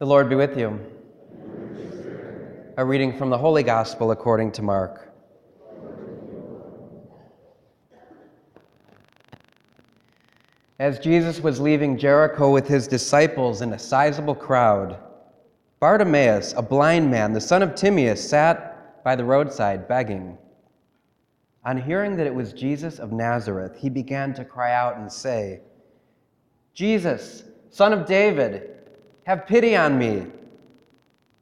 The Lord be with you. A reading from the Holy Gospel according to Mark. As Jesus was leaving Jericho with his disciples and a sizable crowd, Bartimaeus, a blind man, the son of Timaeus, sat by the roadside begging. On hearing that it was Jesus of Nazareth, he began to cry out and say, Jesus, son of David, have pity on me.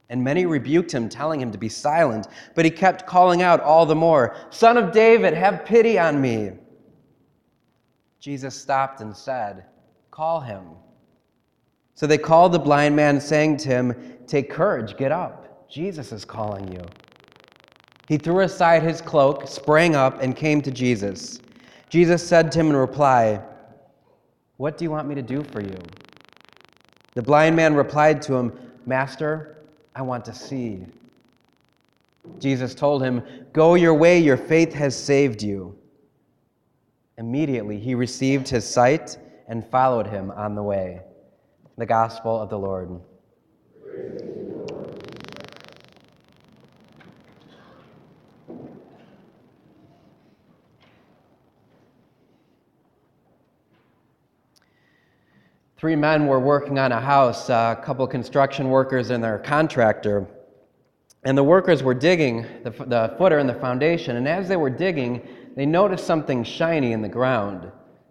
And many rebuked him, telling him to be silent. But he kept calling out all the more, Son of David, have pity on me. Jesus stopped and said, Call him. So they called the blind man, saying to him, Take courage, get up. Jesus is calling you. He threw aside his cloak, sprang up, and came to Jesus. Jesus said to him in reply, What do you want me to do for you? The blind man replied to him, Master, I want to see. Jesus told him, Go your way, your faith has saved you. Immediately he received his sight and followed him on the way. The Gospel of the Lord. Three men were working on a house, uh, a couple construction workers and their contractor. And the workers were digging the, the footer and the foundation. And as they were digging, they noticed something shiny in the ground.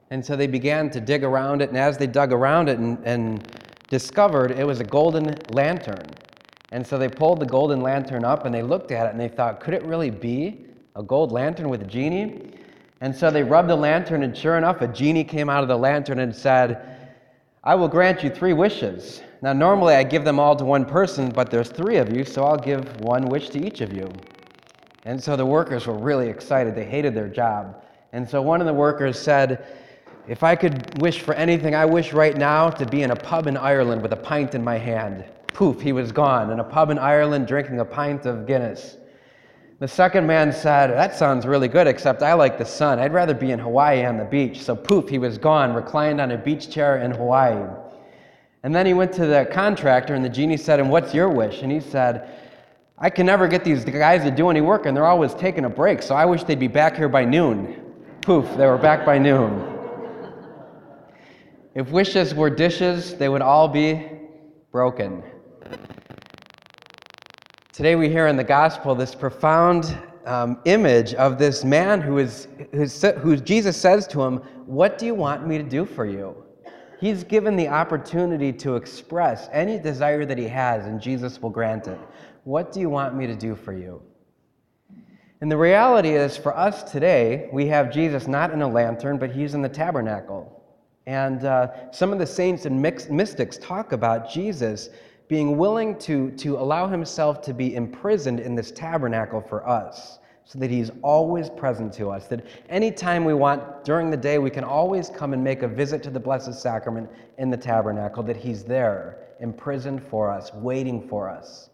And so they began to dig around it. And as they dug around it and, and discovered it was a golden lantern. And so they pulled the golden lantern up and they looked at it and they thought, could it really be a gold lantern with a genie? And so they rubbed the lantern, and sure enough, a genie came out of the lantern and said, I will grant you three wishes. Now, normally I give them all to one person, but there's three of you, so I'll give one wish to each of you. And so the workers were really excited. They hated their job. And so one of the workers said, If I could wish for anything, I wish right now to be in a pub in Ireland with a pint in my hand. Poof, he was gone, in a pub in Ireland drinking a pint of Guinness. The second man said, That sounds really good, except I like the sun. I'd rather be in Hawaii on the beach. So poof, he was gone, reclined on a beach chair in Hawaii. And then he went to the contractor, and the genie said, And what's your wish? And he said, I can never get these guys to do any work, and they're always taking a break, so I wish they'd be back here by noon. Poof, they were back by noon. If wishes were dishes, they would all be broken. Today we hear in the gospel this profound um, image of this man who is who Jesus says to him, "What do you want me to do for you?" He's given the opportunity to express any desire that he has, and Jesus will grant it. What do you want me to do for you? And the reality is, for us today, we have Jesus not in a lantern, but he's in the tabernacle. And uh, some of the saints and mystics talk about Jesus being willing to, to allow himself to be imprisoned in this tabernacle for us so that he's always present to us. That anytime we want during the day, we can always come and make a visit to the Blessed Sacrament in the tabernacle, that he's there, imprisoned for us, waiting for us.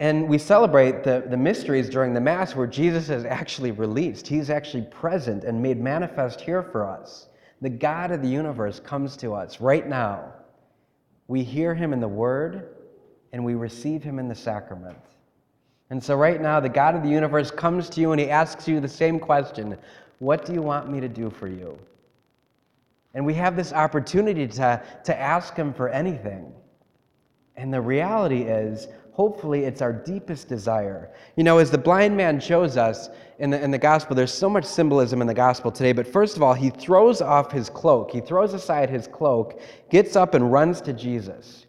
And we celebrate the, the mysteries during the Mass where Jesus is actually released. He's actually present and made manifest here for us. The God of the universe comes to us right now we hear him in the word and we receive him in the sacrament. And so, right now, the God of the universe comes to you and he asks you the same question What do you want me to do for you? And we have this opportunity to, to ask him for anything. And the reality is, hopefully, it's our deepest desire. You know, as the blind man shows us in the, in the gospel, there's so much symbolism in the gospel today. But first of all, he throws off his cloak. He throws aside his cloak, gets up, and runs to Jesus.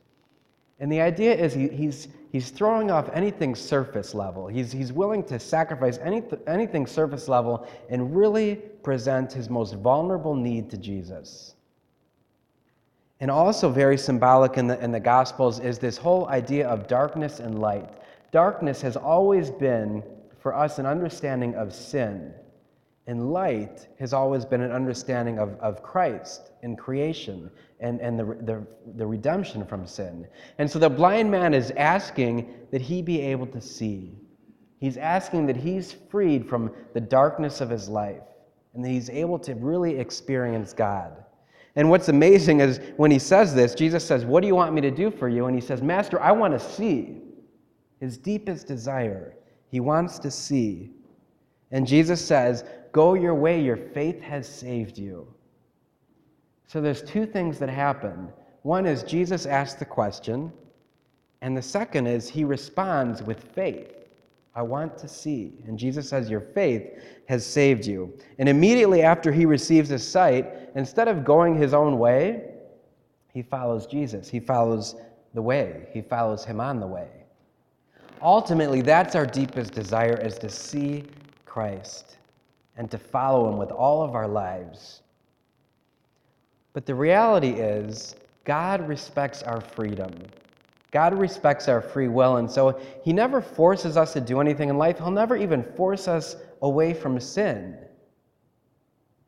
And the idea is he, he's, he's throwing off anything surface level. He's, he's willing to sacrifice any, anything surface level and really present his most vulnerable need to Jesus. And also, very symbolic in the, in the Gospels is this whole idea of darkness and light. Darkness has always been, for us, an understanding of sin. And light has always been an understanding of, of Christ and creation and, and the, the, the redemption from sin. And so the blind man is asking that he be able to see. He's asking that he's freed from the darkness of his life and that he's able to really experience God. And what's amazing is when he says this, Jesus says, What do you want me to do for you? And he says, Master, I want to see. His deepest desire. He wants to see. And Jesus says, Go your way, your faith has saved you. So there's two things that happen. One is Jesus asks the question, and the second is he responds with faith. I want to see. And Jesus says, Your faith has saved you. And immediately after he receives his sight, instead of going his own way, he follows Jesus. He follows the way, he follows him on the way. Ultimately, that's our deepest desire is to see Christ and to follow him with all of our lives. But the reality is, God respects our freedom. God respects our free will, and so He never forces us to do anything in life. He'll never even force us away from sin.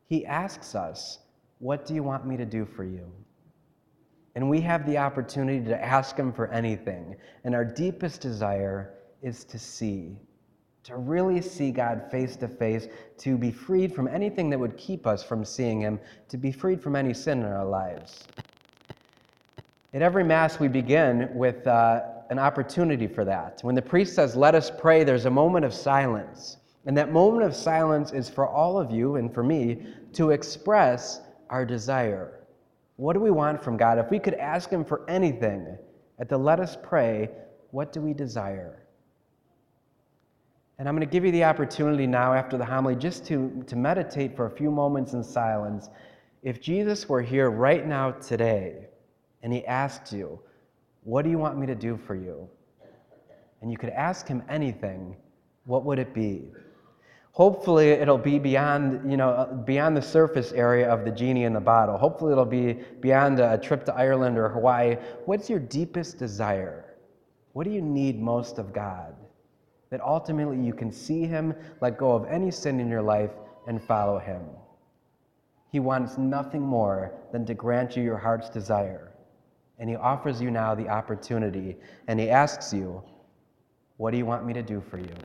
He asks us, What do you want me to do for you? And we have the opportunity to ask Him for anything. And our deepest desire is to see, to really see God face to face, to be freed from anything that would keep us from seeing Him, to be freed from any sin in our lives. At every Mass, we begin with uh, an opportunity for that. When the priest says, Let us pray, there's a moment of silence. And that moment of silence is for all of you and for me to express our desire. What do we want from God? If we could ask Him for anything at the Let Us Pray, what do we desire? And I'm going to give you the opportunity now after the homily just to, to meditate for a few moments in silence. If Jesus were here right now today, and he asked you, What do you want me to do for you? And you could ask him anything, what would it be? Hopefully, it'll be beyond, you know, uh, beyond the surface area of the genie in the bottle. Hopefully, it'll be beyond a trip to Ireland or Hawaii. What's your deepest desire? What do you need most of God? That ultimately you can see Him, let go of any sin in your life, and follow Him. He wants nothing more than to grant you your heart's desire. And he offers you now the opportunity, and he asks you, What do you want me to do for you?